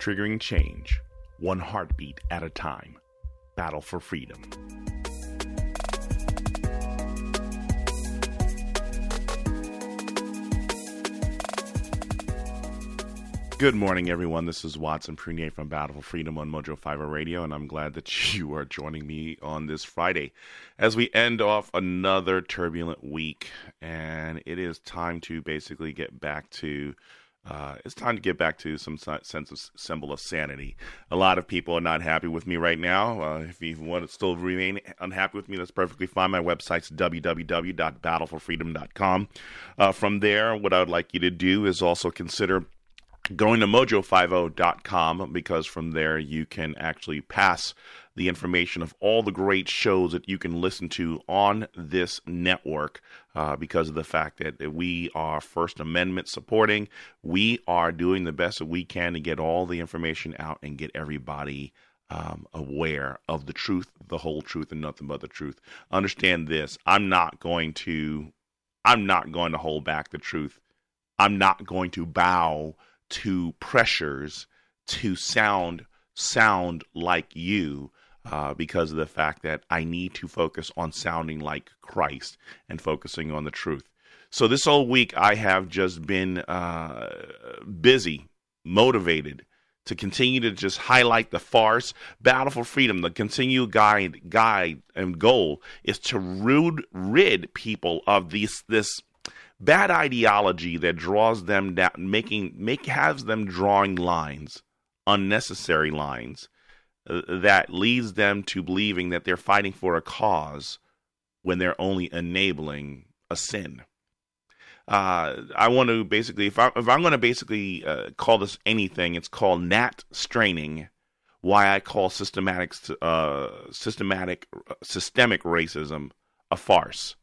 Triggering change, one heartbeat at a time. Battle for freedom. Good morning, everyone. This is Watson Prunier from Battle for Freedom on Mojo 50 Radio, and I'm glad that you are joining me on this Friday as we end off another turbulent week. And it is time to basically get back to uh, it's time to get back to some sense of symbol of sanity. A lot of people are not happy with me right now. Uh, if you want to still remain unhappy with me, that's perfectly fine. My website's www.battleforfreedom.com. Uh, from there, what I would like you to do is also consider going to mojo50.com because from there you can actually pass the information of all the great shows that you can listen to on this network uh, because of the fact that we are First Amendment supporting. We are doing the best that we can to get all the information out and get everybody. Um, aware of the truth, the whole truth, and nothing but the truth. Understand this: I'm not going to, I'm not going to hold back the truth. I'm not going to bow to pressures to sound sound like you uh, because of the fact that I need to focus on sounding like Christ and focusing on the truth. So this whole week I have just been uh, busy, motivated to continue to just highlight the farce. Battle for Freedom, the continued guide, guide and goal is to rid, rid people of these this bad ideology that draws them down, making make has them drawing lines, unnecessary lines uh, that leads them to believing that they're fighting for a cause when they're only enabling a sin. Uh, I want to basically, if, I, if I'm going to basically uh, call this anything, it's called gnat straining. Why I call systematic, uh, systematic, uh, systemic racism a farce.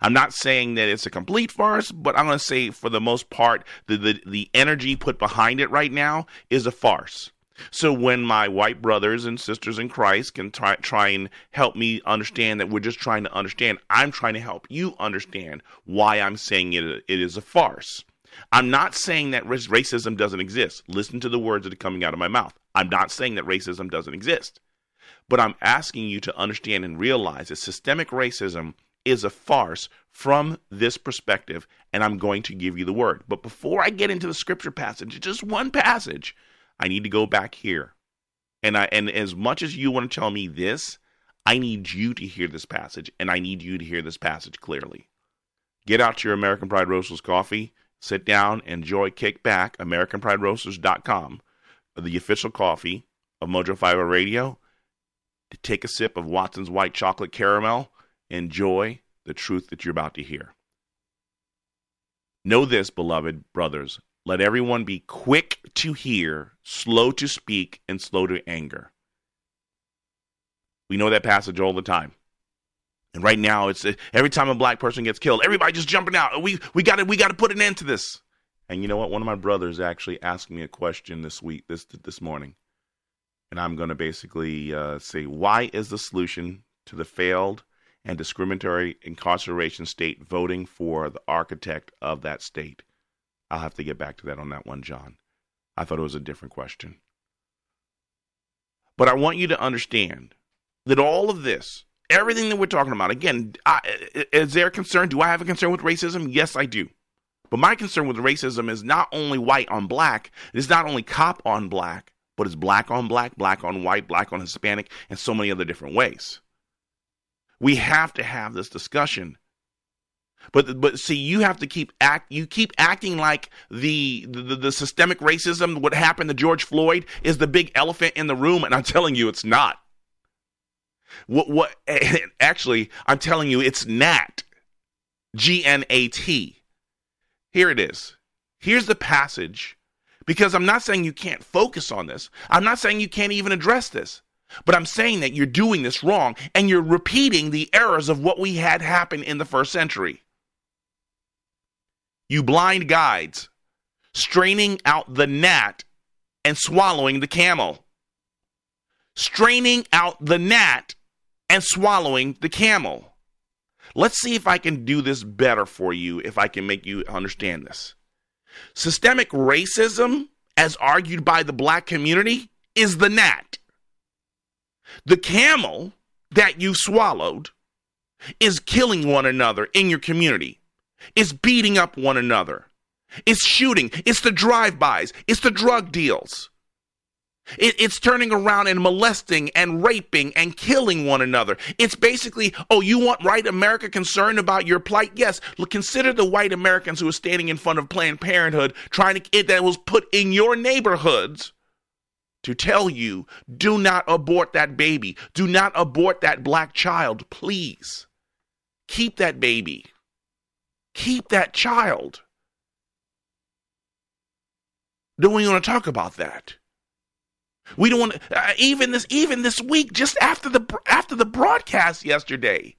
I'm not saying that it's a complete farce, but I'm going to say for the most part, the, the, the energy put behind it right now is a farce. So when my white brothers and sisters in Christ can try, try and help me understand that we're just trying to understand, I'm trying to help you understand why I'm saying it, it is a farce. I'm not saying that racism doesn't exist. Listen to the words that are coming out of my mouth. I'm not saying that racism doesn't exist. But I'm asking you to understand and realize that systemic racism is a farce from this perspective, and I'm going to give you the word. But before I get into the scripture passage, just one passage, I need to go back here. And I and as much as you want to tell me this, I need you to hear this passage, and I need you to hear this passage clearly. Get out your American Pride Roasters coffee, sit down, enjoy, kick back, AmericanPrideRoasters.com, the official coffee of Mojo 50 Radio. To take a sip of Watson's white chocolate caramel enjoy the truth that you're about to hear. Know this, beloved brothers. Let everyone be quick to hear, slow to speak, and slow to anger. We know that passage all the time. And right now, it's every time a black person gets killed, everybody just jumping out. We we got to we got to put an end to this. And you know what? One of my brothers actually asked me a question this week, this this morning, and I'm going to basically uh, say, why is the solution to the failed and discriminatory incarceration state voting for the architect of that state? I'll have to get back to that on that one, John. I thought it was a different question. But I want you to understand that all of this, everything that we're talking about, again, I, is there a concern? Do I have a concern with racism? Yes, I do. But my concern with racism is not only white on black, it's not only cop on black, but it's black on black, black on white, black on Hispanic, and so many other different ways. We have to have this discussion. But but see, you have to keep act. You keep acting like the, the the systemic racism, what happened to George Floyd, is the big elephant in the room, and I'm telling you, it's not. What what? Actually, I'm telling you, it's gnat. G N A T. Here it is. Here's the passage. Because I'm not saying you can't focus on this. I'm not saying you can't even address this. But I'm saying that you're doing this wrong and you're repeating the errors of what we had happen in the first century. You blind guides, straining out the gnat and swallowing the camel. Straining out the gnat and swallowing the camel. Let's see if I can do this better for you, if I can make you understand this. Systemic racism, as argued by the black community, is the gnat. The camel that you swallowed is killing one another in your community, is beating up one another, is shooting, it's the drive-bys, it's the drug deals. It, it's turning around and molesting and raping and killing one another. It's basically, oh, you want white America concerned about your plight? Yes. Look, consider the white Americans who are standing in front of Planned Parenthood trying to, it, that was put in your neighborhoods to tell you do not abort that baby. Do not abort that black child, please. Keep that baby. Keep that child. Don't we want to talk about that? We don't want to, uh, even this even this week just after the after the broadcast yesterday.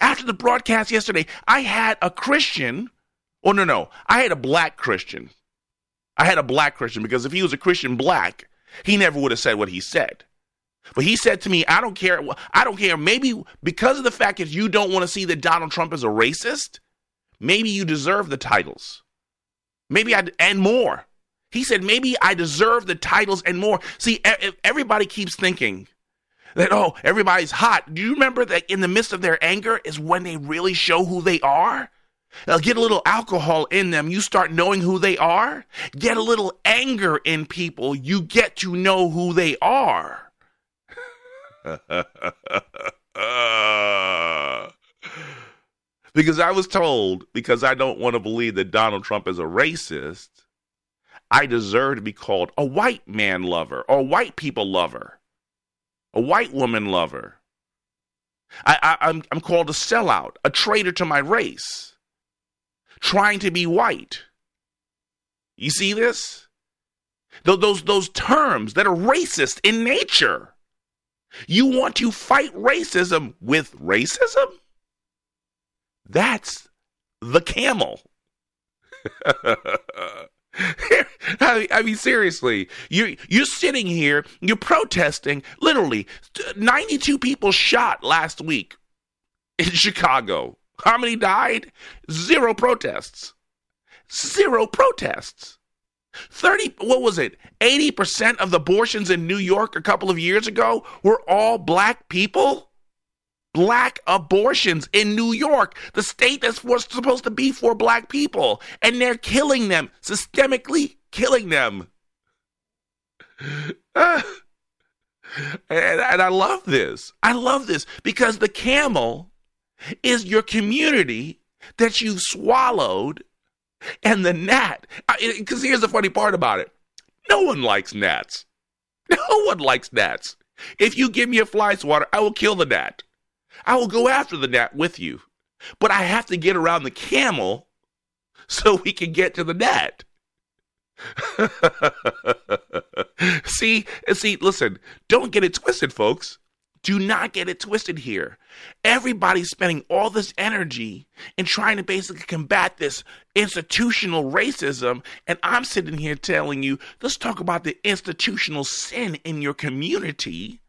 After the broadcast yesterday, I had a Christian. Oh no, no. I had a black Christian. I had a black Christian because if he was a Christian black, he never would have said what he said. But he said to me, I don't care. I don't care. Maybe because of the fact that you don't want to see that Donald Trump is a racist, maybe you deserve the titles. Maybe I, and more. He said, maybe I deserve the titles and more. See, everybody keeps thinking that, oh, everybody's hot. Do you remember that in the midst of their anger is when they really show who they are? Get a little alcohol in them. You start knowing who they are. Get a little anger in people. You get to know who they are. because I was told, because I don't want to believe that Donald Trump is a racist, I deserve to be called a white man lover or white people lover, a white woman lover. I, I, I'm, I'm called a sellout, a traitor to my race, trying to be white. You see this? Those, those terms that are racist in nature. You want to fight racism with racism? That's the camel. I mean, seriously, you you're sitting here, you're protesting. Literally, 92 people shot last week in Chicago. How many died? Zero protests. Zero protests. 30 what was it 80% of the abortions in new york a couple of years ago were all black people black abortions in New York, the state that's supposed to be for black people, and they're killing them, systemically killing them. And, and I love this. I love this because the camel is your community that you've swallowed, and the gnat. Because here's the funny part about it no one likes gnats. No one likes gnats. If you give me a fly swatter, I will kill the gnat. I will go after the gnat with you, but I have to get around the camel so we can get to the gnat. see, see, listen, don't get it twisted, folks. Do not get it twisted here. Everybody's spending all this energy in trying to basically combat this institutional racism. And I'm sitting here telling you, let's talk about the institutional sin in your community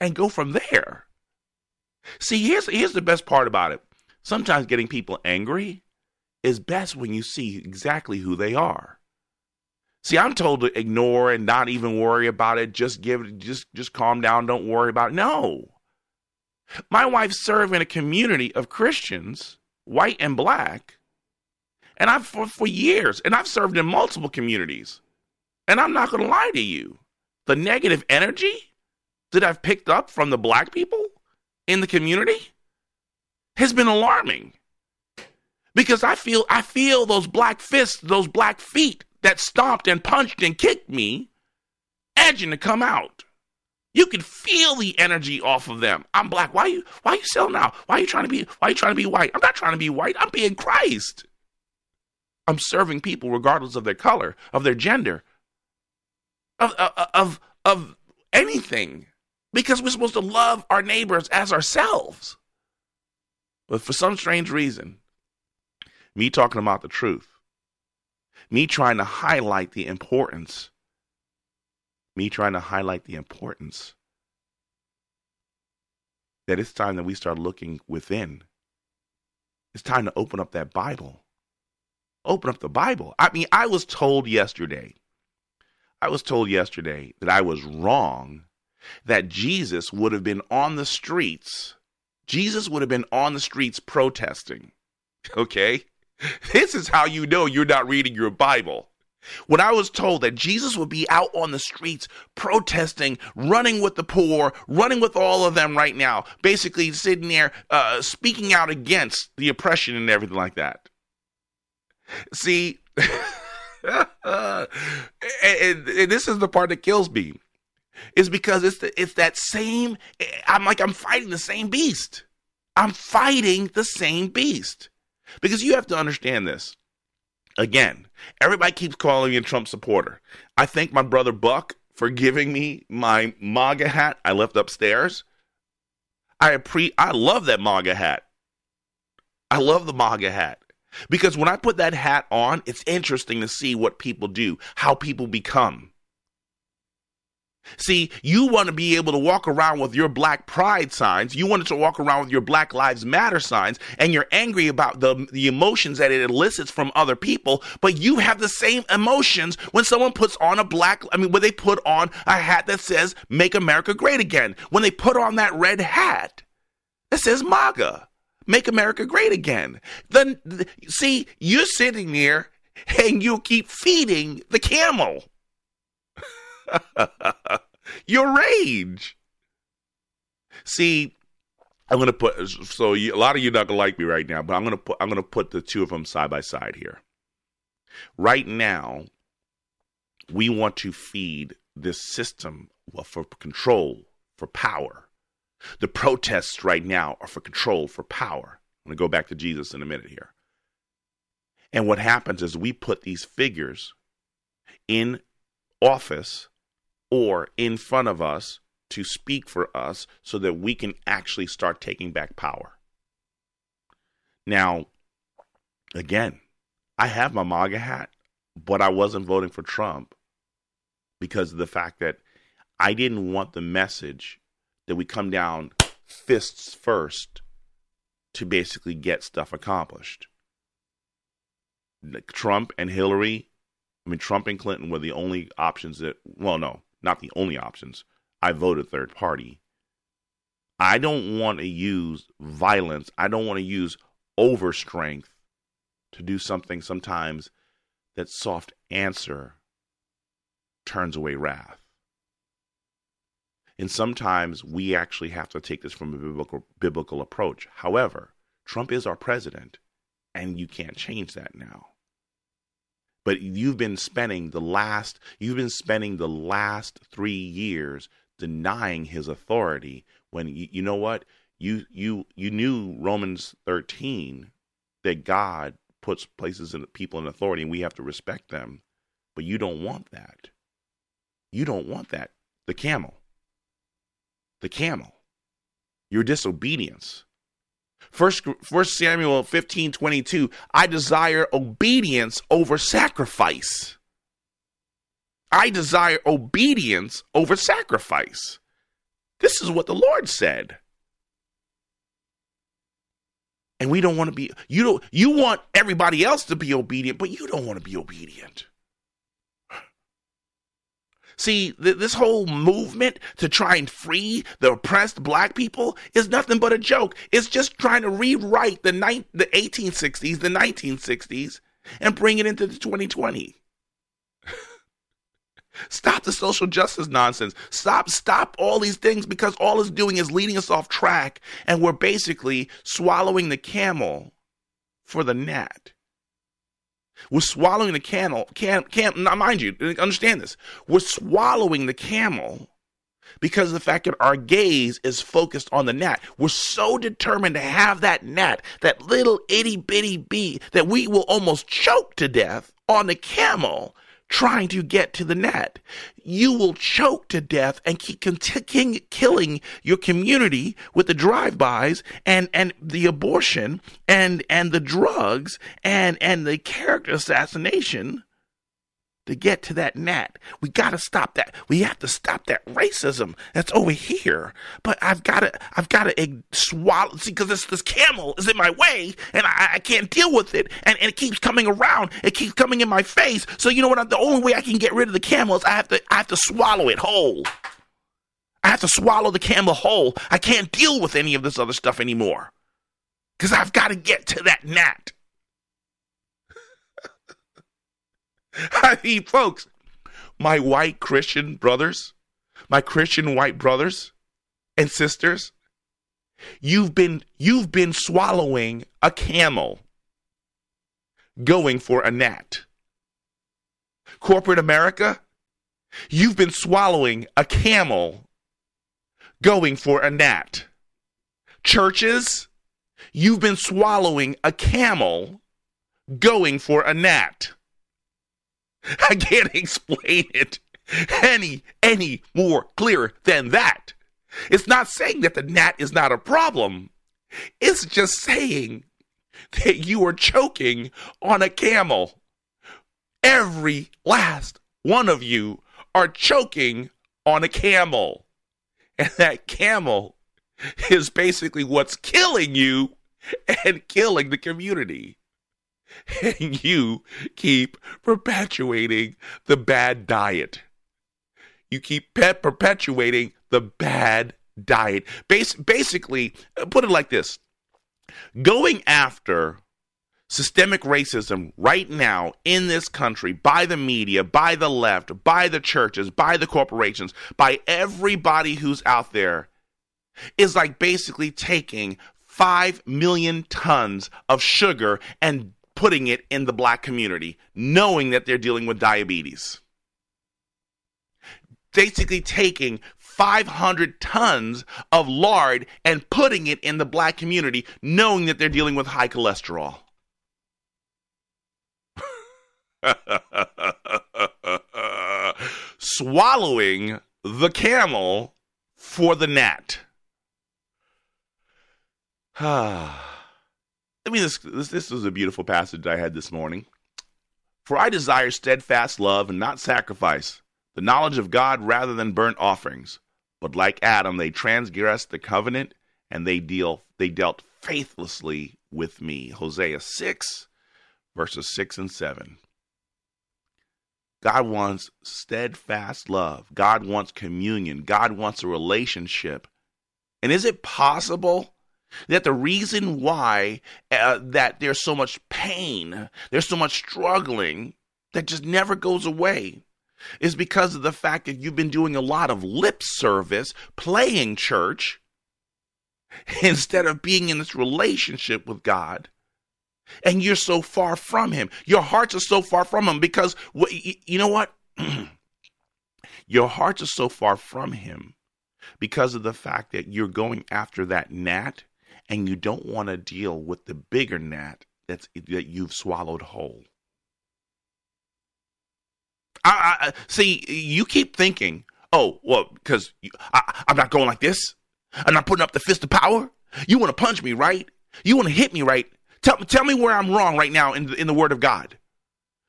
and go from there. See, here's here's the best part about it. Sometimes getting people angry is best when you see exactly who they are. See, I'm told to ignore and not even worry about it. Just give it, just just calm down. Don't worry about it. No. My wife served in a community of Christians, white and black, And I've for, for years, and I've served in multiple communities. And I'm not going to lie to you. The negative energy that I've picked up from the black people in the community has been alarming. Because I feel I feel those black fists, those black feet that stomped and punched and kicked me edging to come out. You can feel the energy off of them. I'm black. Why you why you selling out? Why are you trying to be why are you trying to be white? I'm not trying to be white. I'm being Christ. I'm serving people regardless of their color, of their gender, of of of, of anything. Because we're supposed to love our neighbors as ourselves. But for some strange reason, me talking about the truth, me trying to highlight the importance me trying to highlight the importance that it's time that we start looking within. It's time to open up that Bible. Open up the Bible. I mean, I was told yesterday, I was told yesterday that I was wrong, that Jesus would have been on the streets. Jesus would have been on the streets protesting. Okay? This is how you know you're not reading your Bible. When I was told that Jesus would be out on the streets protesting, running with the poor, running with all of them right now, basically sitting there uh, speaking out against the oppression and everything like that. See, and, and, and this is the part that kills me, is because it's the, it's that same. I'm like I'm fighting the same beast. I'm fighting the same beast because you have to understand this. Again, everybody keeps calling me a Trump supporter. I thank my brother Buck for giving me my MAGA hat I left upstairs. I appre- I love that MAGA hat. I love the MAGA hat. Because when I put that hat on, it's interesting to see what people do, how people become. See, you want to be able to walk around with your black pride signs. You wanted to walk around with your Black Lives Matter signs, and you're angry about the, the emotions that it elicits from other people, but you have the same emotions when someone puts on a black, I mean, when they put on a hat that says, Make America Great Again. When they put on that red hat that says MAGA, Make America Great Again. Then, see, you're sitting there and you keep feeding the camel. Your rage. See, I'm gonna put so you, a lot of you not gonna like me right now, but I'm gonna put I'm gonna put the two of them side by side here. Right now, we want to feed this system well, for control, for power. The protests right now are for control, for power. I'm gonna go back to Jesus in a minute here. And what happens is we put these figures in office or in front of us to speak for us so that we can actually start taking back power. Now, again, I have my MAGA hat, but I wasn't voting for Trump because of the fact that I didn't want the message that we come down fists first to basically get stuff accomplished. Trump and Hillary, I mean, Trump and Clinton were the only options that, well, no, not the only options. I voted third party. I don't want to use violence. I don't want to use overstrength to do something sometimes that soft answer turns away wrath. And sometimes we actually have to take this from a biblical, biblical approach. However, Trump is our president, and you can't change that now but you've been spending the last you've been spending the last 3 years denying his authority when you, you know what? You you you knew Romans 13 that God puts places and people in authority and we have to respect them but you don't want that. You don't want that. The camel. The camel. Your disobedience First, First Samuel 15 22, I desire obedience over sacrifice. I desire obedience over sacrifice. This is what the Lord said. And we don't want to be you don't you want everybody else to be obedient, but you don't want to be obedient. See, th- this whole movement to try and free the oppressed black people is nothing but a joke. It's just trying to rewrite the, ni- the 1860s, the 1960s, and bring it into the 2020. Stop the social justice nonsense. Stop, stop all these things because all it's doing is leading us off track and we're basically swallowing the camel for the gnat. We're swallowing the camel, cam, cam, now mind you, understand this. We're swallowing the camel because of the fact that our gaze is focused on the gnat. We're so determined to have that gnat, that little itty bitty bee, that we will almost choke to death on the camel trying to get to the net. You will choke to death and keep continuing killing your community with the drive-bys and, and the abortion and, and the drugs and, and the character assassination to get to that net. We got to stop that. We have to stop that racism that's over here. But I've got to, I've got to swallow, see, because this, this camel is in my way and I, I can't deal with it. And, and it keeps coming around. It keeps coming in my face. So you know what? The only way I can get rid of the camel is I have to, I have to swallow it whole. I have to swallow the camel whole. I can't deal with any of this other stuff anymore. Because I've got to get to that gnat. I mean, folks, my white Christian brothers, my Christian white brothers and sisters, you've been you've been swallowing a camel going for a gnat. Corporate America, you've been swallowing a camel going for a gnat. Churches, you've been swallowing a camel going for a gnat. I can't explain it any any more clear than that. It's not saying that the gnat is not a problem. It's just saying that you are choking on a camel. Every last one of you are choking on a camel. And that camel is basically what's killing you and killing the community. and you keep perpetuating the bad diet. You keep pe- perpetuating the bad diet. Bas- basically, uh, put it like this going after systemic racism right now in this country by the media, by the left, by the churches, by the corporations, by everybody who's out there is like basically taking 5 million tons of sugar and putting it in the black community, knowing that they're dealing with diabetes. Basically, taking 500 tons of lard and putting it in the black community, knowing that they're dealing with high cholesterol. Swallowing the camel for the gnat. I mean, this, this, this was a beautiful passage I had this morning. For I desire steadfast love and not sacrifice, the knowledge of God rather than burnt offerings. But like Adam, they transgressed the covenant and they deal they dealt faithlessly with me. Hosea 6, verses 6 and 7. God wants steadfast love. God wants communion. God wants a relationship. And is it possible that the reason why uh, that there's so much pain, there's so much struggling that just never goes away is because of the fact that you've been doing a lot of lip service, playing church, instead of being in this relationship with God. And you're so far from Him. Your hearts are so far from Him because, you know what? Your hearts are so far from Him because of the fact that you're going after that gnat and you don't want to deal with the bigger gnat that's that you've swallowed whole. I, I see. You keep thinking, oh, well, because I'm not going like this. I'm not putting up the fist of power. You want to punch me, right? You want to hit me, right? Tell, tell me where I'm wrong right now in in the Word of God.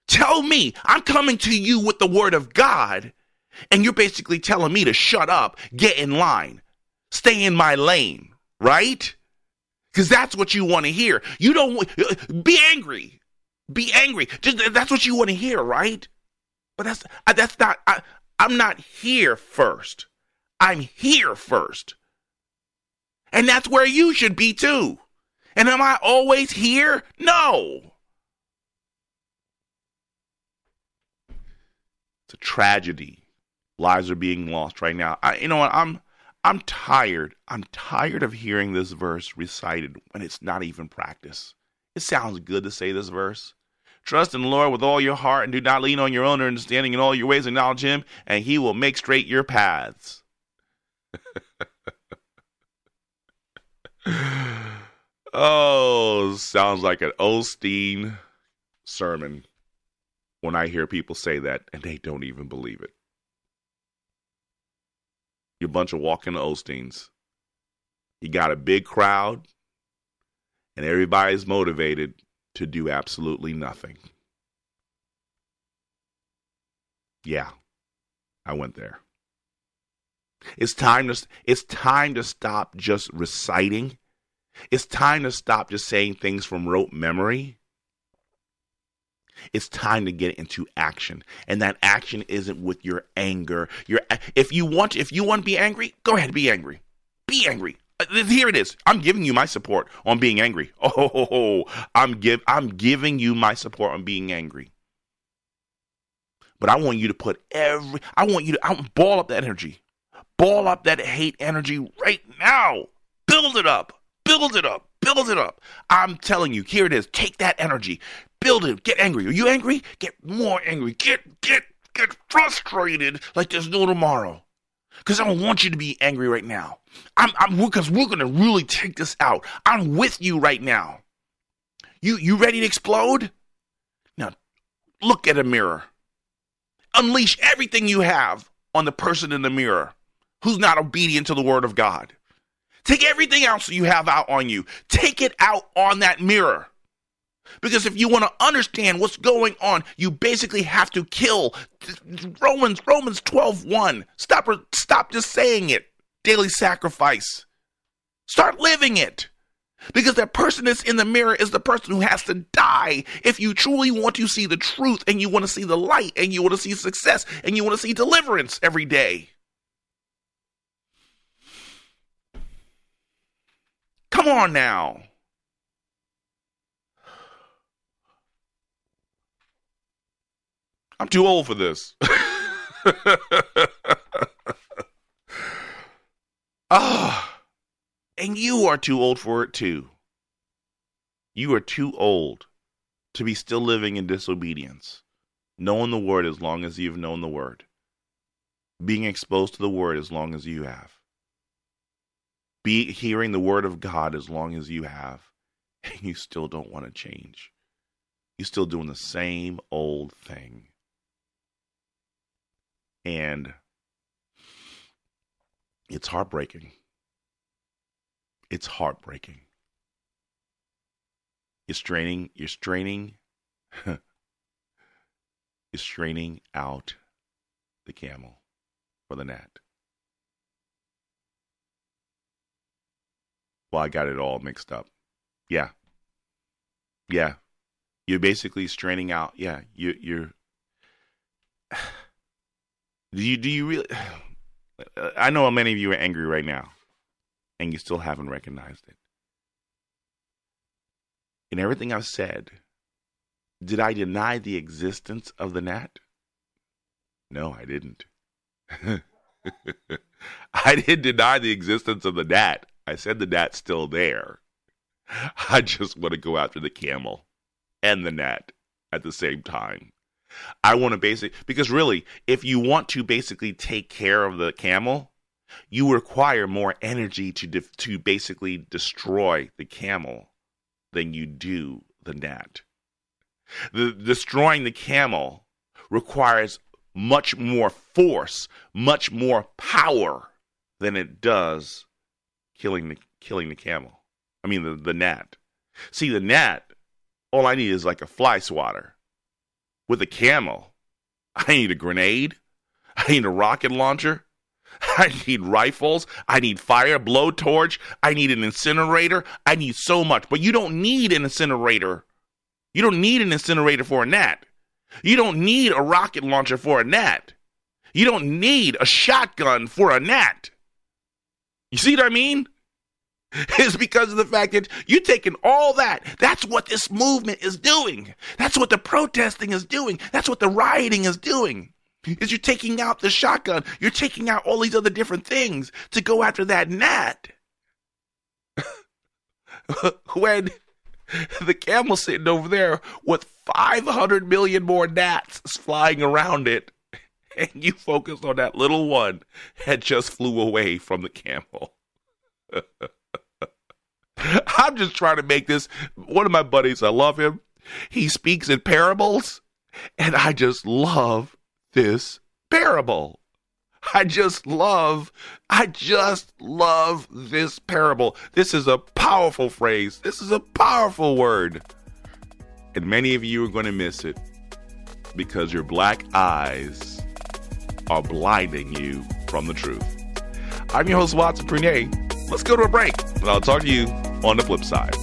Tell me. I'm coming to you with the Word of God, and you're basically telling me to shut up, get in line, stay in my lane, right? because that's what you want to hear. You don't uh, be angry, be angry. Just, that's what you want to hear, right? But that's that's not. I, I'm not here first. I'm here first, and that's where you should be too. And am I always here? No. It's a tragedy. Lives are being lost right now. I, you know what? I'm I'm tired. I'm tired of hearing this verse recited when it's not even practice. It sounds good to say this verse. Trust in the Lord with all your heart and do not lean on your own understanding in all your ways. Acknowledge him, and he will make straight your paths. oh, sounds like an Osteen sermon when I hear people say that and they don't even believe it. You're a bunch of walking Osteens. You got a big crowd, and everybody's motivated to do absolutely nothing. Yeah, I went there. It's time to it's time to stop just reciting. It's time to stop just saying things from rote memory. It's time to get into action. And that action isn't with your anger. Your if you want if you want to be angry, go ahead be angry. Be angry. Uh, here it is. I'm giving you my support on being angry. Oh, I'm give I'm giving you my support on being angry. But I want you to put every I want you to I want ball up that energy. Ball up that hate energy right now. Build it up. Build it up. Build it up. I'm telling you, here it is. Take that energy. Build it. Get angry. Are you angry? Get more angry. Get get get frustrated like there's no tomorrow. Because I don't want you to be angry right now. I'm I'm because we're gonna really take this out. I'm with you right now. You you ready to explode? Now look at a mirror. Unleash everything you have on the person in the mirror who's not obedient to the word of God. Take everything else you have out on you. Take it out on that mirror. Because if you want to understand what's going on, you basically have to kill Romans Romans 12 1. Stop stop just saying it. Daily sacrifice. Start living it. Because that person that's in the mirror is the person who has to die if you truly want to see the truth and you want to see the light and you want to see success and you want to see deliverance every day. Come on now. I'm too old for this. Ah, and you are too old for it too. You are too old to be still living in disobedience, knowing the word as long as you've known the word, being exposed to the word as long as you have, be hearing the word of God as long as you have, and you still don't want to change. You're still doing the same old thing. And it's heartbreaking. It's heartbreaking. You're straining, you're straining, you're straining out the camel for the gnat. Well, I got it all mixed up. Yeah. Yeah. You're basically straining out. Yeah. You, you're. Do you do you really? I know many of you are angry right now, and you still haven't recognized it. In everything I've said, did I deny the existence of the gnat? No, I didn't. I didn't deny the existence of the gnat. I said the gnat's still there. I just want to go after the camel and the gnat at the same time. I want to basically because really, if you want to basically take care of the camel, you require more energy to to basically destroy the camel than you do the gnat. The destroying the camel requires much more force, much more power than it does killing the killing the camel. I mean the the gnat. See the gnat, all I need is like a fly swatter with a camel. I need a grenade. I need a rocket launcher. I need rifles. I need fire, blowtorch. I need an incinerator. I need so much. But you don't need an incinerator. You don't need an incinerator for a gnat. You don't need a rocket launcher for a gnat. You don't need a shotgun for a gnat. You see what I mean? is because of the fact that you're taking all that. That's what this movement is doing. That's what the protesting is doing. That's what the rioting is doing. is you're taking out the shotgun. You're taking out all these other different things to go after that gnat. when the camel's sitting over there with 500 million more gnats flying around it, and you focus on that little one that just flew away from the camel. I'm just trying to make this one of my buddies. I love him. He speaks in parables, and I just love this parable. I just love, I just love this parable. This is a powerful phrase. This is a powerful word. And many of you are going to miss it because your black eyes are blinding you from the truth. I'm your host, Watson Prunier. Let's go to a break, and I'll talk to you on the flip side.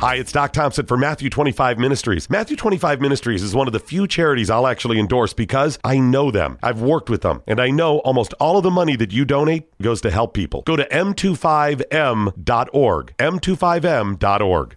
Hi, it's Doc Thompson for Matthew 25 Ministries. Matthew 25 Ministries is one of the few charities I'll actually endorse because I know them. I've worked with them, and I know almost all of the money that you donate goes to help people. Go to m25m.org. m25m.org.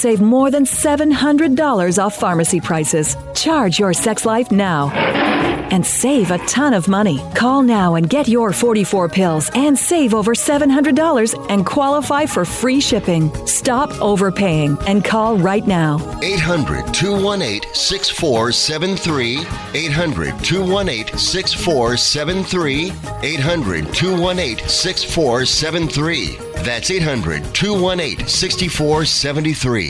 save more than $700 off pharmacy prices. Charge your sex life now and save a ton of money. Call now and get your 44 pills and save over $700 and qualify for free shipping. Stop overpaying and call right now. 800 218 6473. 800 218 6473. 800 218 6473. That's 800 218 6473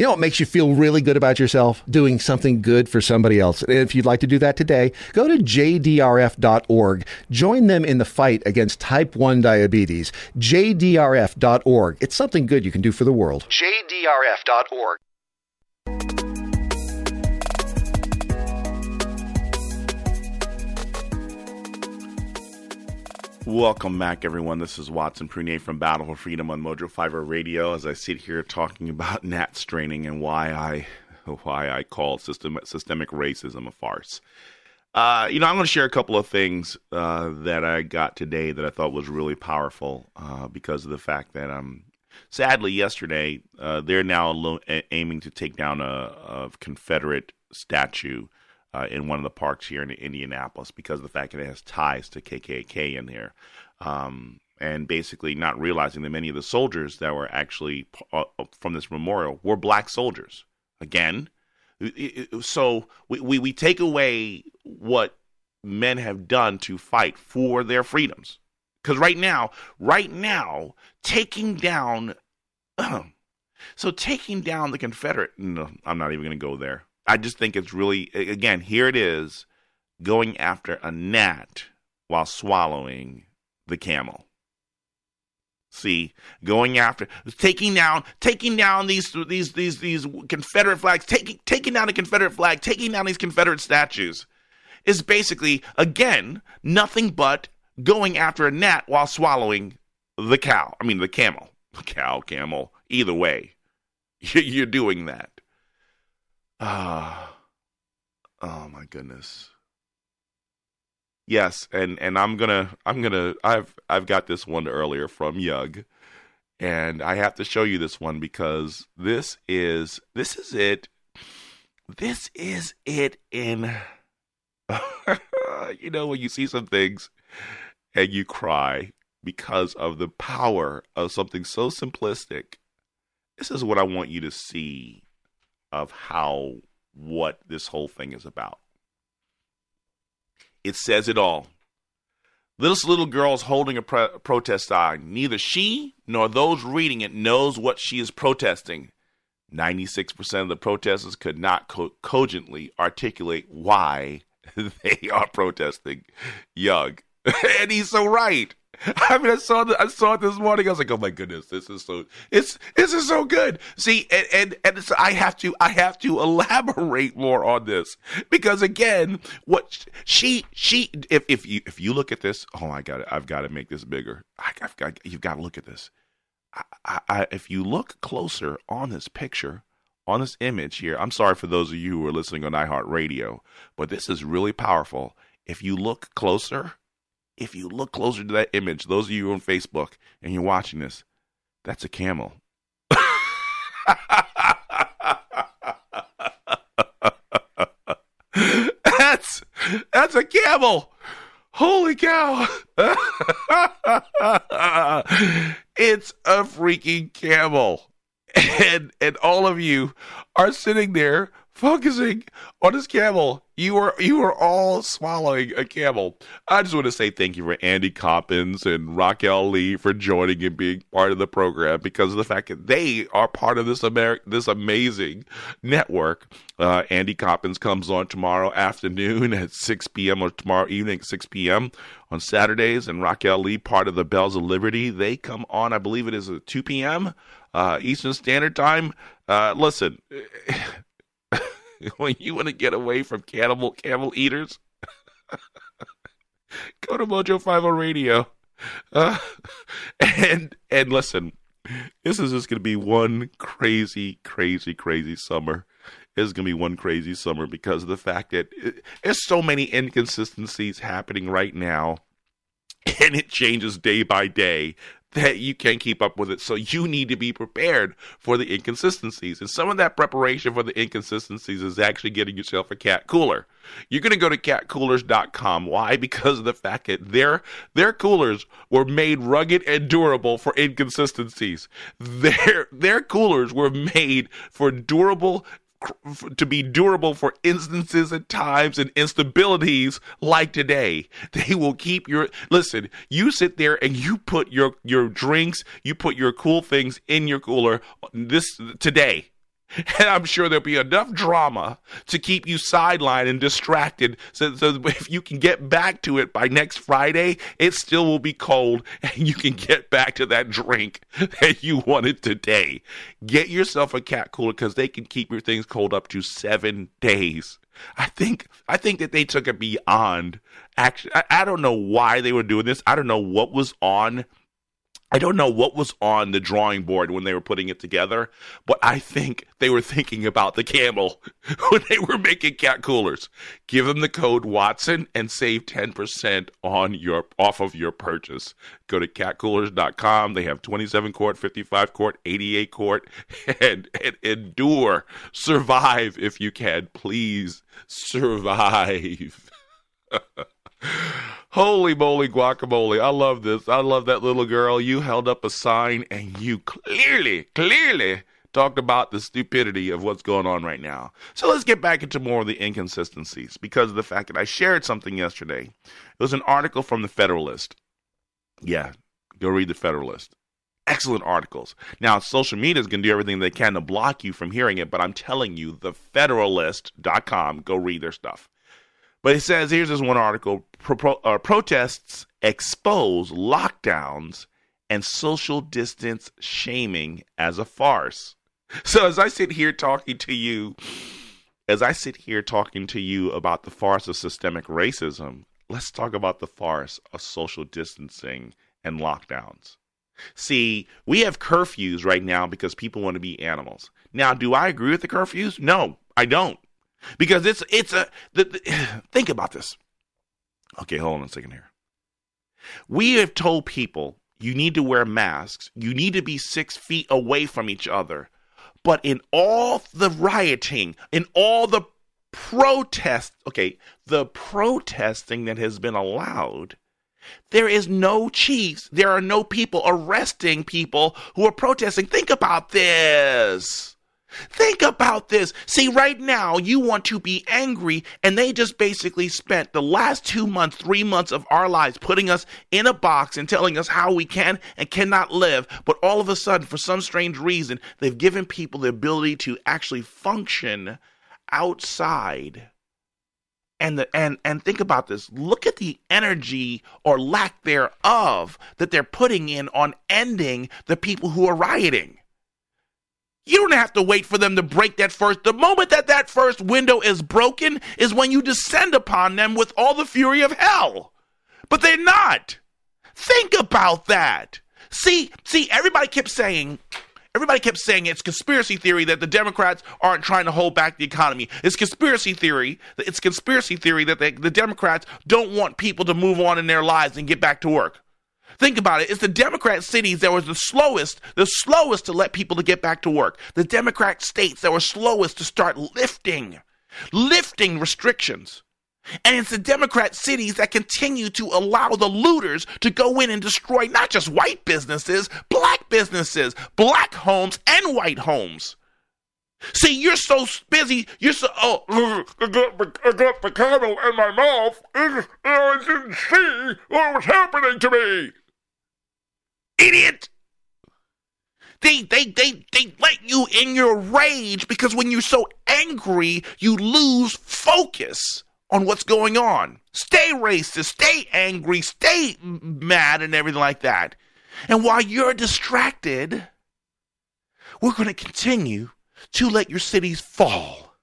You know what makes you feel really good about yourself? Doing something good for somebody else. And if you'd like to do that today, go to jdrf.org. Join them in the fight against type 1 diabetes. jdrf.org. It's something good you can do for the world. jdrf.org. Welcome back, everyone. This is Watson Prunier from Battle for Freedom on Mojo 50 Radio. As I sit here talking about gnat straining and why I why I call system, systemic racism a farce. Uh, you know, I'm going to share a couple of things uh, that I got today that I thought was really powerful uh, because of the fact that um, sadly yesterday uh, they're now aiming to take down a, a Confederate statue uh, in one of the parks here in Indianapolis because of the fact that it has ties to KKK in there. Um, and basically not realizing that many of the soldiers that were actually uh, from this memorial were black soldiers. Again, so we, we, we take away what men have done to fight for their freedoms. Because right now, right now, taking down, so taking down the Confederate, no, I'm not even going to go there. I just think it's really again here it is going after a gnat while swallowing the camel. See, going after taking down taking down these these these these Confederate flags, taking taking down a Confederate flag, taking down these Confederate statues is basically again nothing but going after a gnat while swallowing the cow. I mean the camel. Cow, camel, either way. You're doing that. Ah. oh my goodness. Yes, and and I'm gonna I'm gonna I've I've got this one earlier from Yug, and I have to show you this one because this is this is it. This is it in. you know when you see some things and you cry because of the power of something so simplistic. This is what I want you to see of how what this whole thing is about. it says it all. This little girl is holding a pro- protest sign. Neither she nor those reading it knows what she is protesting. 96% of the protesters could not co- cogently articulate why they are protesting. Young. and he's so right. I mean, I saw the, I saw it this morning. I was like, "Oh my goodness, this is so it's this is so good." See, and and, and so I have to I have to elaborate more on this because again, what she she if if you if you look at this, oh, I got I've got to make this bigger. I, have got you've got to look at this. I, I, if you look closer on this picture, on this image here, I'm sorry for those of you who are listening on iHeartRadio, but this is really powerful. If you look closer if you look closer to that image, those of you on Facebook and you're watching this, that's a camel. that's that's a camel. Holy cow. it's a freaking camel. And and all of you are sitting there focusing on his camel. You are you are all swallowing a camel. I just want to say thank you for Andy Coppins and Raquel Lee for joining and being part of the program because of the fact that they are part of this Ameri- this amazing network. Uh, Andy Coppins comes on tomorrow afternoon at 6 p.m. or tomorrow evening at 6 p.m. on Saturdays, and Raquel Lee, part of the Bells of Liberty, they come on. I believe it is at 2 p.m. Uh, Eastern Standard Time. Uh, listen. when you want to get away from cannibal camel eaters, go to Mojo Five O Radio, uh, and and listen. This is just going to be one crazy, crazy, crazy summer. It's going to be one crazy summer because of the fact that it, there's so many inconsistencies happening right now, and it changes day by day that you can't keep up with it. So you need to be prepared for the inconsistencies. And some of that preparation for the inconsistencies is actually getting yourself a cat cooler. You're going to go to catcoolers.com. Why? Because of the fact that their their coolers were made rugged and durable for inconsistencies. Their their coolers were made for durable to be durable for instances and times and instabilities like today. They will keep your listen, you sit there and you put your your drinks, you put your cool things in your cooler this today. And I'm sure there'll be enough drama to keep you sidelined and distracted. So, so if you can get back to it by next Friday, it still will be cold and you can get back to that drink that you wanted today. Get yourself a cat cooler because they can keep your things cold up to seven days. I think I think that they took it beyond. Actually, I, I don't know why they were doing this. I don't know what was on I don't know what was on the drawing board when they were putting it together, but I think they were thinking about the camel when they were making cat coolers. Give them the code Watson and save 10% on your off of your purchase. Go to catcoolers.com. They have 27 quart, 55 quart, 88 quart and, and endure. Survive if you can. Please survive. Holy moly guacamole. I love this. I love that little girl. You held up a sign and you clearly, clearly talked about the stupidity of what's going on right now. So let's get back into more of the inconsistencies because of the fact that I shared something yesterday. It was an article from the Federalist. Yeah, go read the Federalist. Excellent articles. Now, social media is going to do everything they can to block you from hearing it, but I'm telling you, the Federalist.com, go read their stuff. But it says here's this one article pro- uh, protests expose lockdowns and social distance shaming as a farce. So as I sit here talking to you, as I sit here talking to you about the farce of systemic racism, let's talk about the farce of social distancing and lockdowns. See, we have curfews right now because people want to be animals. Now, do I agree with the curfews? No, I don't because it's it's a the, the, think about this. Okay, hold on a second here. We have told people you need to wear masks, you need to be six feet away from each other, but in all the rioting, in all the protest, okay, the protesting that has been allowed. There is no chiefs. There are no people arresting people who are protesting. Think about this. Think about this. See, right now, you want to be angry, and they just basically spent the last two months, three months of our lives putting us in a box and telling us how we can and cannot live. But all of a sudden, for some strange reason, they've given people the ability to actually function outside. And, the, and and think about this. Look at the energy or lack thereof that they're putting in on ending the people who are rioting. You don't have to wait for them to break that first. The moment that that first window is broken is when you descend upon them with all the fury of hell. But they're not. Think about that. See, see, everybody kept saying, everybody kept saying it's conspiracy theory that the Democrats aren't trying to hold back the economy. It's conspiracy theory. It's conspiracy theory that they, the Democrats don't want people to move on in their lives and get back to work. Think about it. It's the Democrat cities that were the slowest, the slowest to let people to get back to work. The Democrat states that were slowest to start lifting, lifting restrictions. And it's the Democrat cities that continue to allow the looters to go in and destroy not just white businesses, black businesses, black homes, and white homes. See, you're so busy. You're so oh, I got the, I got the candle in my mouth. I didn't see what was happening to me idiot. They, they, they, they let you in your rage because when you're so angry, you lose focus on what's going on. Stay racist, stay angry, stay mad, and everything like that. And while you're distracted, we're going to continue to let your cities fall.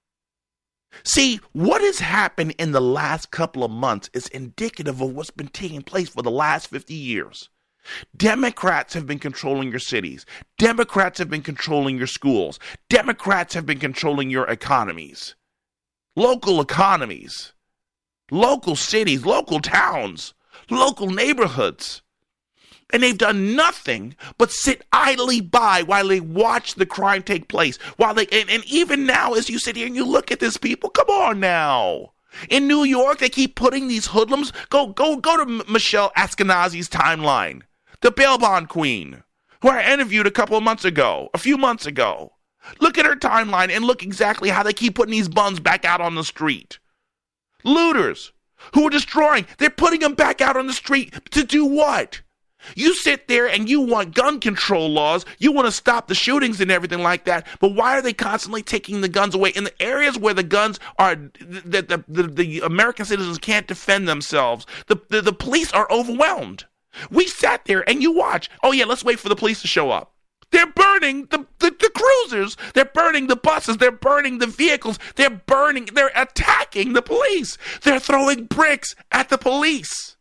See, what has happened in the last couple of months is indicative of what's been taking place for the last 50 years. Democrats have been controlling your cities. Democrats have been controlling your schools. Democrats have been controlling your economies. Local economies, local cities, local towns, local neighborhoods. And they've done nothing but sit idly by while they watch the crime take place. While they and, and even now, as you sit here and you look at this people, come on now. In New York, they keep putting these hoodlums. Go, go, go to M- Michelle Esquenazi's timeline the bail bond queen, who I interviewed a couple of months ago, a few months ago. Look at her timeline and look exactly how they keep putting these bums back out on the street. Looters who are destroying, they're putting them back out on the street to do what? You sit there and you want gun control laws. You want to stop the shootings and everything like that. But why are they constantly taking the guns away in the areas where the guns are that the, the, the, American citizens can't defend themselves? The, the, the police are overwhelmed. We sat there and you watch. Oh, yeah, let's wait for the police to show up. They're burning the, the, the, cruisers. They're burning the buses. They're burning the vehicles. They're burning, they're attacking the police. They're throwing bricks at the police.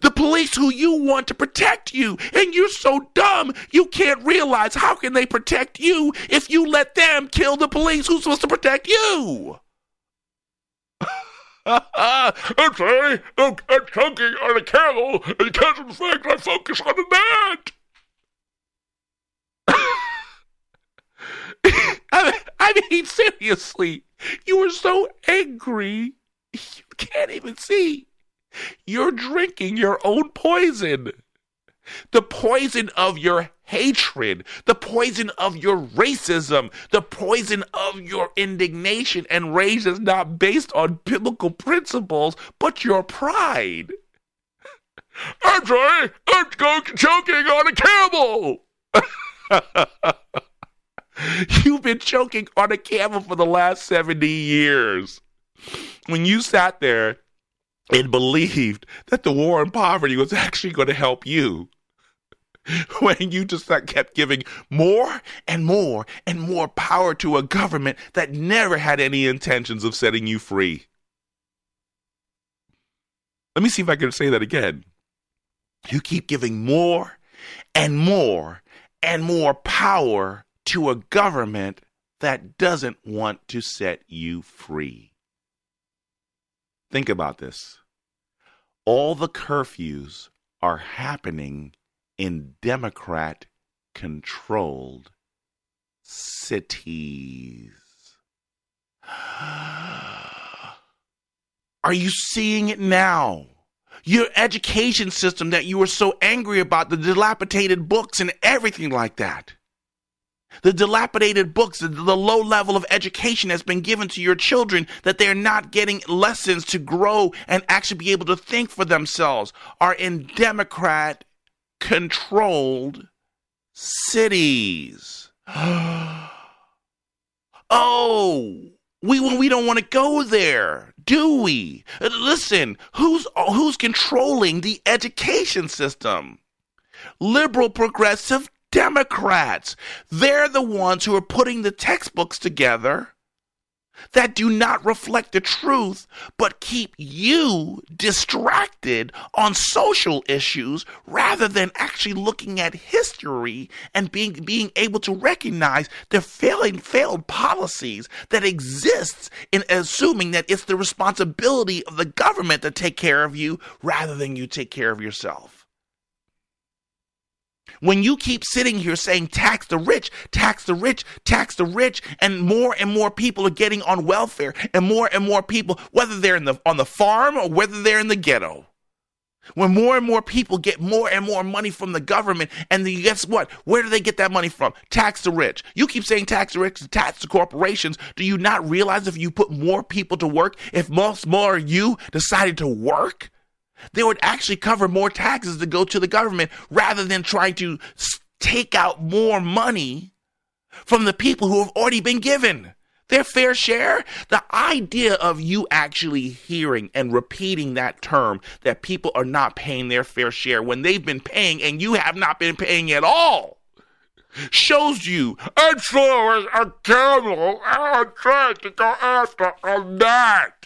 The police who you want to protect you. And you're so dumb, you can't realize how can they protect you if you let them kill the police who's supposed to protect you? I'm sorry, I'm, choking on a camel because of the fact I focus on the gnat. I, I mean, seriously, you were so angry, you can't even see. You're drinking your own poison. The poison of your hatred, the poison of your racism, the poison of your indignation and rage is not based on biblical principles, but your pride. I'm sorry, I'm choking on a camel. You've been choking on a camel for the last 70 years. When you sat there and believed that the war on poverty was actually going to help you. when you just kept giving more and more and more power to a government that never had any intentions of setting you free. Let me see if I can say that again. You keep giving more and more and more power to a government that doesn't want to set you free. Think about this. All the curfews are happening in Democrat controlled cities. Are you seeing it now? Your education system that you were so angry about, the dilapidated books and everything like that. the dilapidated books, the, the low level of education has been given to your children that they're not getting lessons to grow and actually be able to think for themselves are in Democrat controlled cities. oh, we we don't want to go there, do we? Listen, who's who's controlling the education system? Liberal progressive Democrats. They're the ones who are putting the textbooks together that do not reflect the truth, but keep you distracted on social issues rather than actually looking at history and being, being able to recognize the failing, failed policies that exists in assuming that it's the responsibility of the government to take care of you rather than you take care of yourself. When you keep sitting here saying tax the rich, tax the rich, tax the rich, and more and more people are getting on welfare, and more and more people, whether they're in the on the farm or whether they're in the ghetto. When more and more people get more and more money from the government, and then guess what? Where do they get that money from? Tax the rich. You keep saying tax the rich, tax the corporations. Do you not realize if you put more people to work, if most more you decided to work, they would actually cover more taxes to go to the government rather than trying to take out more money from the people who have already been given their fair share. The idea of you actually hearing and repeating that term that people are not paying their fair share when they've been paying and you have not been paying at all shows you it's so a camel I'm trying to go after a that.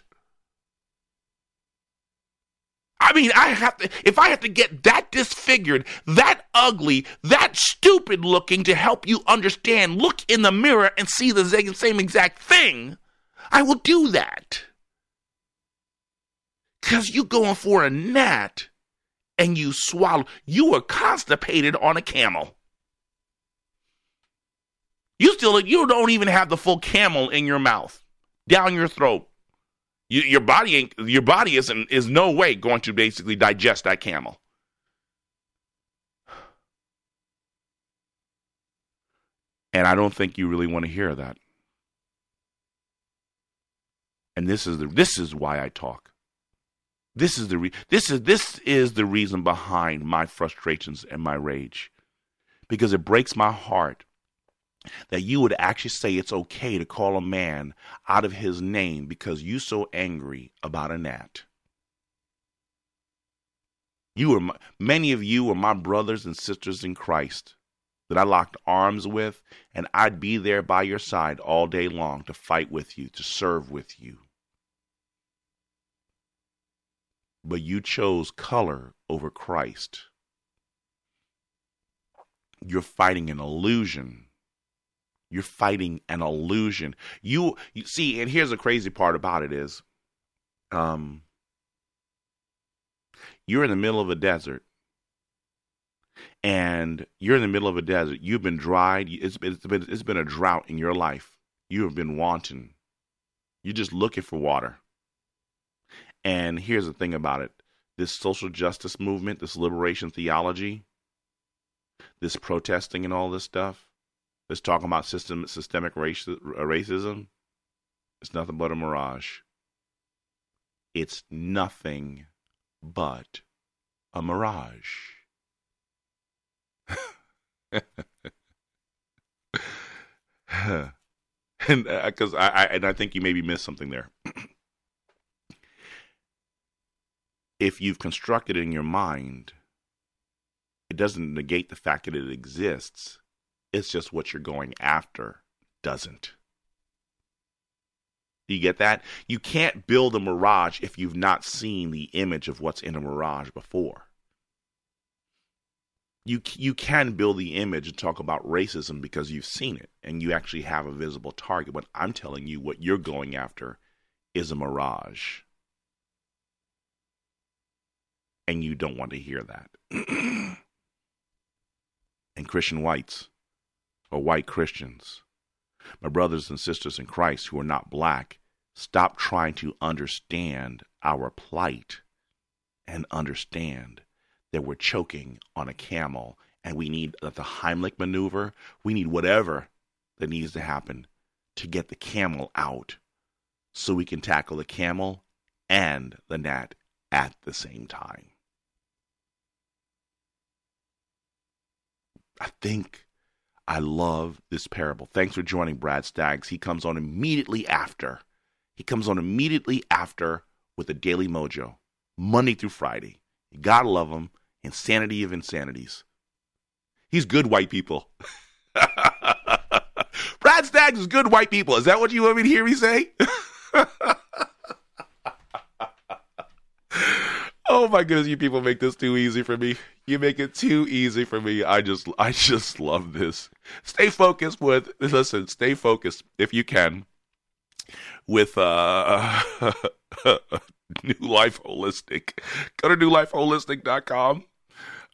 I mean, I have to, if I have to get that disfigured, that ugly, that stupid looking to help you understand, look in the mirror and see the same exact thing, I will do that. Because you going for a gnat and you swallow, you were constipated on a camel. You still, you don't even have the full camel in your mouth, down your throat. You, your body ain't your body isn't is no way going to basically digest that camel. And I don't think you really want to hear that. And this is the this is why I talk. This is the re- this is this is the reason behind my frustrations and my rage. Because it breaks my heart that you would actually say it's okay to call a man out of his name because you're so angry about a gnat. You were my, many of you were my brothers and sisters in Christ that I locked arms with, and I'd be there by your side all day long to fight with you, to serve with you. But you chose color over Christ. You're fighting an illusion you're fighting an illusion. You, you see, and here's the crazy part about it is, um, you're in the middle of a desert, and you're in the middle of a desert. You've been dried. It's been, it's been it's been a drought in your life. You have been wanting. You're just looking for water. And here's the thing about it: this social justice movement, this liberation theology, this protesting and all this stuff that's talking about system, systemic race, racism, it's nothing but a mirage. It's nothing but a mirage. and because uh, I, I and I think you maybe missed something there. if you've constructed it in your mind, it doesn't negate the fact that it exists. It's just what you're going after doesn't. You get that? You can't build a mirage if you've not seen the image of what's in a mirage before. You you can build the image and talk about racism because you've seen it and you actually have a visible target. But I'm telling you, what you're going after is a mirage, and you don't want to hear that. and Christian whites, or white Christians. My brothers and sisters in Christ who are not black, stop trying to understand our plight and understand that we're choking on a camel and we need the Heimlich maneuver. We need whatever that needs to happen to get the camel out so we can tackle the camel and the gnat at the same time. I think I love this parable. Thanks for joining Brad Staggs. He comes on immediately after. He comes on immediately after with a Daily Mojo, Monday through Friday. You gotta love him. Insanity of insanities. He's good white people. Brad Staggs is good white people. Is that what you want me to hear me say? oh my goodness, you people make this too easy for me. You make it too easy for me. I just I just love this. Stay focused with listen, stay focused if you can with uh New Life Holistic. Go to newlifeholistic.com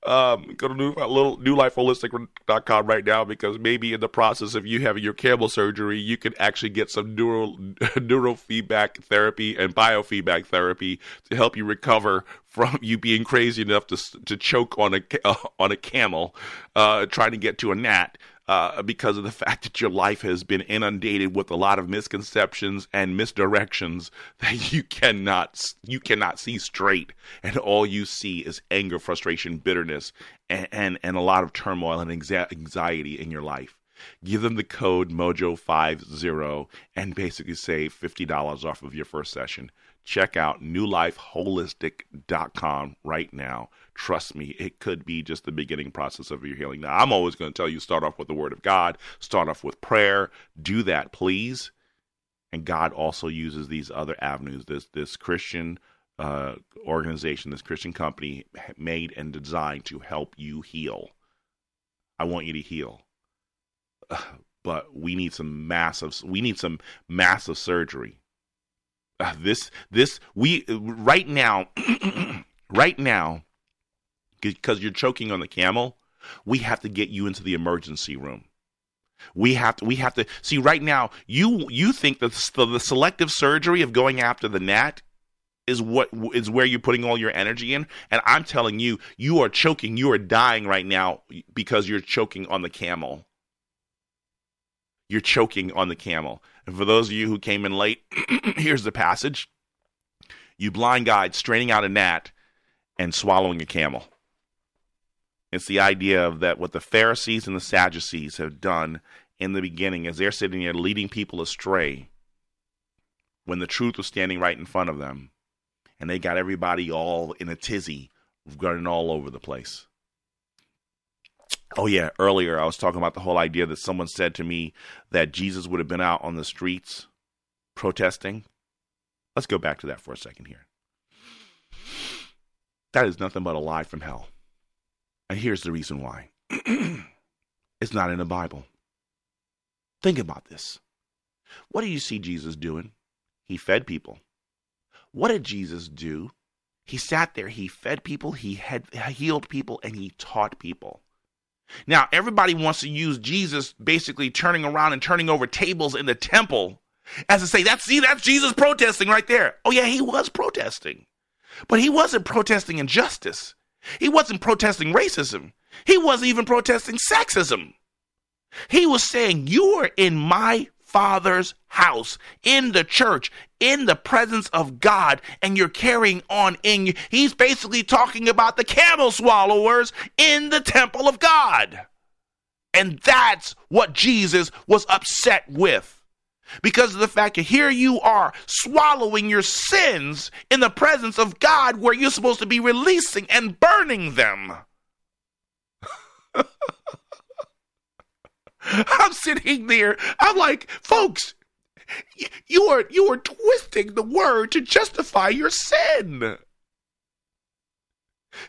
um, go to new, little newlifeholistic.com right now because maybe in the process of you having your camel surgery, you can actually get some neural neurofeedback therapy and biofeedback therapy to help you recover from you being crazy enough to to choke on a uh, on a camel, uh, trying to get to a gnat uh, because of the fact that your life has been inundated with a lot of misconceptions and misdirections that you cannot you cannot see straight, and all you see is anger, frustration, bitterness, and and, and a lot of turmoil and anxiety in your life. Give them the code Mojo50 and basically save $50 off of your first session. Check out newlifeholistic.com right now trust me, it could be just the beginning process of your healing. Now, I'm always going to tell you start off with the Word of God, start off with prayer. Do that, please. And God also uses these other avenues. This this Christian uh, organization, this Christian company, made and designed to help you heal. I want you to heal, but we need some massive. We need some massive surgery. Uh, this this we right now, right now because you're choking on the camel, we have to get you into the emergency room. We have to. We have to see right now. You you think that the, the selective surgery of going after the gnat is what is where you're putting all your energy in, and I'm telling you, you are choking. You are dying right now because you're choking on the camel. You're choking on the camel. And for those of you who came in late, here's the passage: You blind guide straining out a gnat and swallowing a camel. It's the idea of that what the Pharisees and the Sadducees have done in the beginning as they're sitting there leading people astray when the truth was standing right in front of them. And they got everybody all in a tizzy, running all over the place. Oh, yeah, earlier I was talking about the whole idea that someone said to me that Jesus would have been out on the streets protesting. Let's go back to that for a second here. That is nothing but a lie from hell. And here's the reason why it's not in the Bible. Think about this. What do you see Jesus doing? He fed people. What did Jesus do? He sat there, he fed people, he had healed people, and he taught people. Now, everybody wants to use Jesus basically turning around and turning over tables in the temple as to say, that's see, that's Jesus protesting right there. Oh, yeah, he was protesting. But he wasn't protesting injustice. He wasn't protesting racism. He wasn't even protesting sexism. He was saying, You are in my Father's house, in the church, in the presence of God, and you're carrying on in. He's basically talking about the camel swallowers in the temple of God. And that's what Jesus was upset with because of the fact that here you are swallowing your sins in the presence of God where you're supposed to be releasing and burning them. I'm sitting there, I'm like, folks, you are you are twisting the word to justify your sin.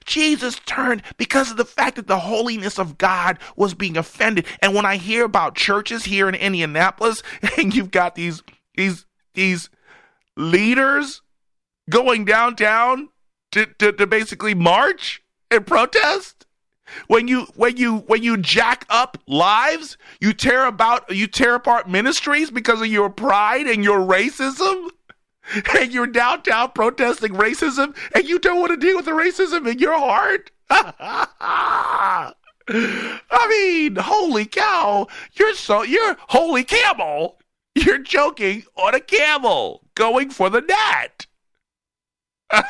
Jesus turned because of the fact that the holiness of God was being offended. And when I hear about churches here in Indianapolis, and you've got these these these leaders going downtown to, to, to basically march and protest, when you when you when you jack up lives, you tear about you tear apart ministries because of your pride and your racism and you're downtown protesting racism and you don't want to deal with the racism in your heart? I mean, holy cow! You're so you're holy camel. You're joking on a camel going for the gnat.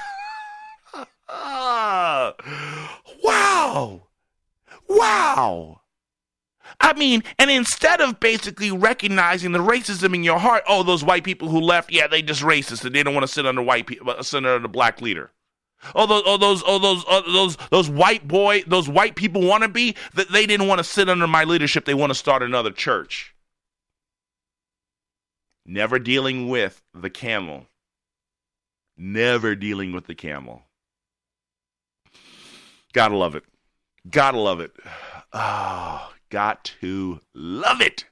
wow. Wow. I mean, and instead of basically recognizing the racism in your heart, oh, those white people who left, yeah, they just racist and they don't want to sit under white people, uh, sit under the black leader. Oh, those, oh, those, oh, those, oh, those, those white boy, those white people want to be that they didn't want to sit under my leadership. They want to start another church. Never dealing with the camel. Never dealing with the camel. Gotta love it. Gotta love it. Oh, got to love it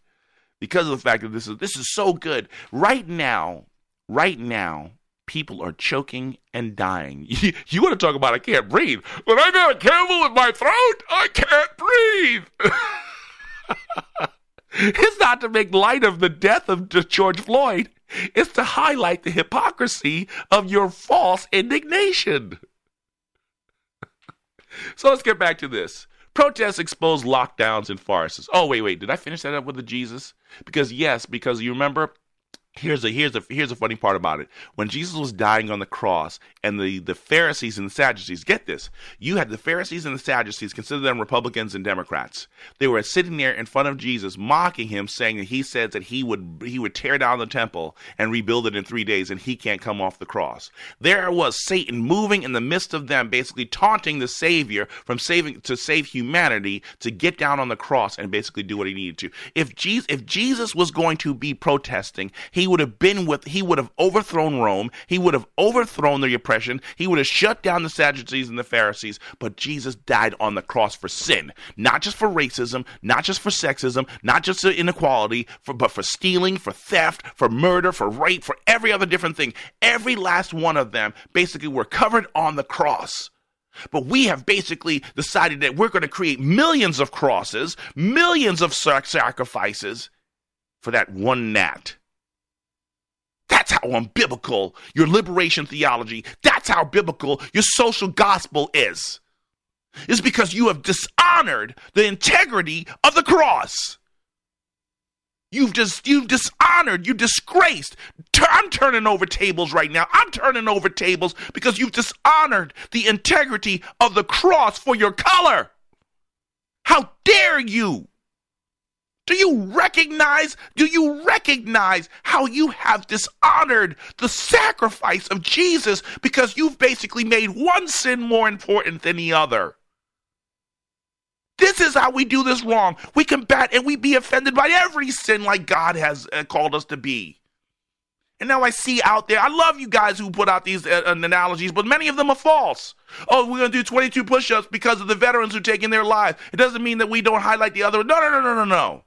because of the fact that this is this is so good. Right now, right now, people are choking and dying. You, you want to talk about I can't breathe? When I got a camel in my throat, I can't breathe. it's not to make light of the death of George Floyd. It's to highlight the hypocrisy of your false indignation. so let's get back to this. Protests expose lockdowns and farces. Oh, wait, wait. Did I finish that up with the Jesus? Because, yes, because you remember Here's a here's a here's a funny part about it. When Jesus was dying on the cross, and the the Pharisees and the Sadducees get this, you had the Pharisees and the Sadducees consider them Republicans and Democrats. They were sitting there in front of Jesus, mocking him, saying that he said that he would he would tear down the temple and rebuild it in three days, and he can't come off the cross. There was Satan moving in the midst of them, basically taunting the Savior from saving to save humanity to get down on the cross and basically do what he needed to. If Jesus if Jesus was going to be protesting, he he would have been with, he would have overthrown Rome. He would have overthrown the oppression. He would have shut down the Sadducees and the Pharisees. But Jesus died on the cross for sin, not just for racism, not just for sexism, not just for inequality, for, but for stealing, for theft, for murder, for rape, for every other different thing. Every last one of them basically were covered on the cross. But we have basically decided that we're going to create millions of crosses, millions of sacrifices for that one gnat. That's how unbiblical your liberation theology, that's how biblical your social gospel is. Is because you have dishonored the integrity of the cross. You've just you've dishonored, you disgraced. I'm turning over tables right now. I'm turning over tables because you've dishonored the integrity of the cross for your color. How dare you? Do you recognize? Do you recognize how you have dishonored the sacrifice of Jesus because you've basically made one sin more important than the other? This is how we do this wrong. We combat and we be offended by every sin like God has uh, called us to be. And now I see out there, I love you guys who put out these uh, analogies, but many of them are false. Oh, we're going to do 22 push ups because of the veterans who are taking their lives. It doesn't mean that we don't highlight the other. No, no, no, no, no, no.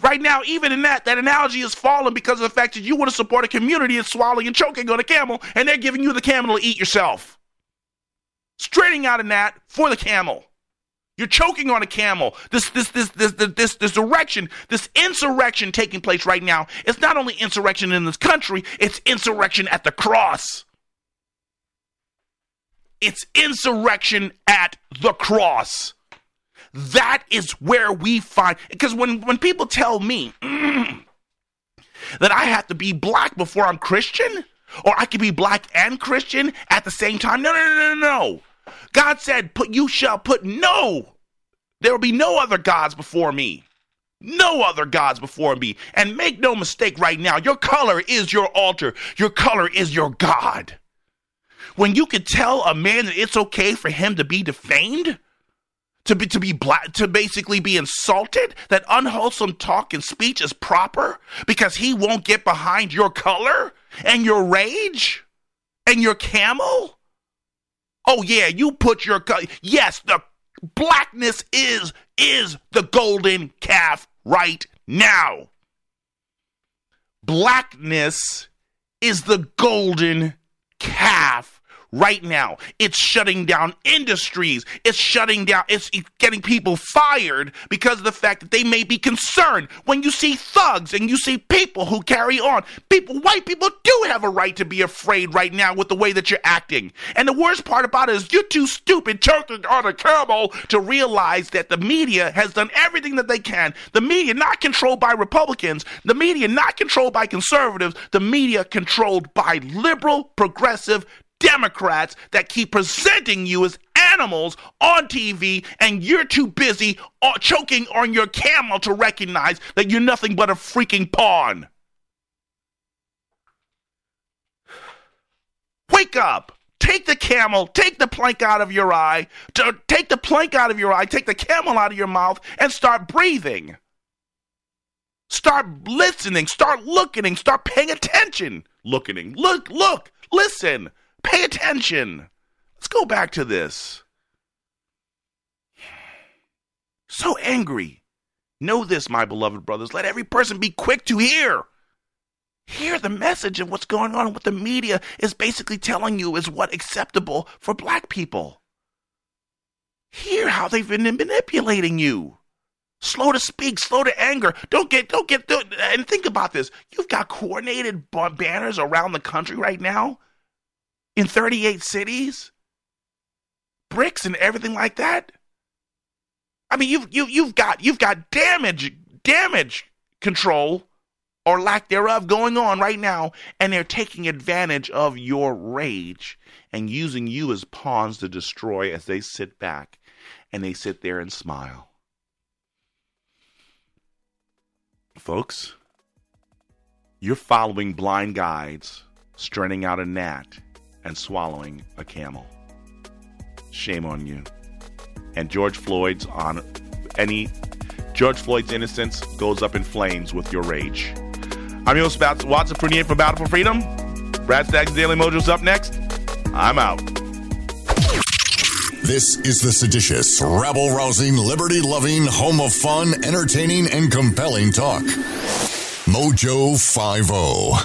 Right now, even in that, that analogy is fallen because of the fact that you want to support a community that's swallowing and choking on a camel, and they're giving you the camel to eat yourself. Straighting out a gnat for the camel. You're choking on a camel. This, this, this, this, this, this, this direction, this insurrection taking place right now. It's not only insurrection in this country, it's insurrection at the cross. It's insurrection at the cross. That is where we find because when when people tell me mm, that I have to be black before I'm Christian, or I can be black and Christian at the same time, no, no, no, no, no. God said, "Put you shall put no. There will be no other gods before me." No other gods before me. And make no mistake right now, your color is your altar. Your color is your God. When you can tell a man that it's okay for him to be defamed, to be to be black to basically be insulted? That unwholesome talk and speech is proper? Because he won't get behind your color and your rage and your camel? Oh yeah you put your yes the blackness is is the golden calf right now. Blackness is the golden calf right now. It's shutting down industries. It's shutting down, it's getting people fired because of the fact that they may be concerned when you see thugs and you see people who carry on. People, white people do have a right to be afraid right now with the way that you're acting. And the worst part about it is you're too stupid choking on a camel to realize that the media has done everything that they can. The media not controlled by Republicans, the media not controlled by conservatives, the media controlled by liberal, progressive, Democrats that keep presenting you as animals on TV, and you're too busy uh, choking on your camel to recognize that you're nothing but a freaking pawn. Wake up! Take the camel, take the plank out of your eye, take the plank out of your eye, take the camel out of your mouth, and start breathing. Start listening, start looking, start paying attention. Looking, look, look, listen, pay attention. Let's go back to this. So angry. Know this, my beloved brothers. Let every person be quick to hear. Hear the message of what's going on, what the media is basically telling you is what acceptable for black people. Hear how they've been manipulating you. Slow to speak, slow to anger. Don't get, don't get, don't, and think about this. You've got coordinated banners around the country right now in 38 cities, bricks and everything like that. I mean, you've you, you've got you've got damage damage control or lack thereof going on right now, and they're taking advantage of your rage and using you as pawns to destroy as they sit back and they sit there and smile. Folks, you're following blind guides, straining out a gnat and swallowing a camel. Shame on you. And George Floyd's on any George Floyd's innocence goes up in flames with your rage. I'm your host, Watson Prunier from Battle for Freedom. Brad Staggs Daily Mojo's up next. I'm out. This is the seditious, rabble rousing, liberty loving, home of fun, entertaining, and compelling talk. Mojo 50.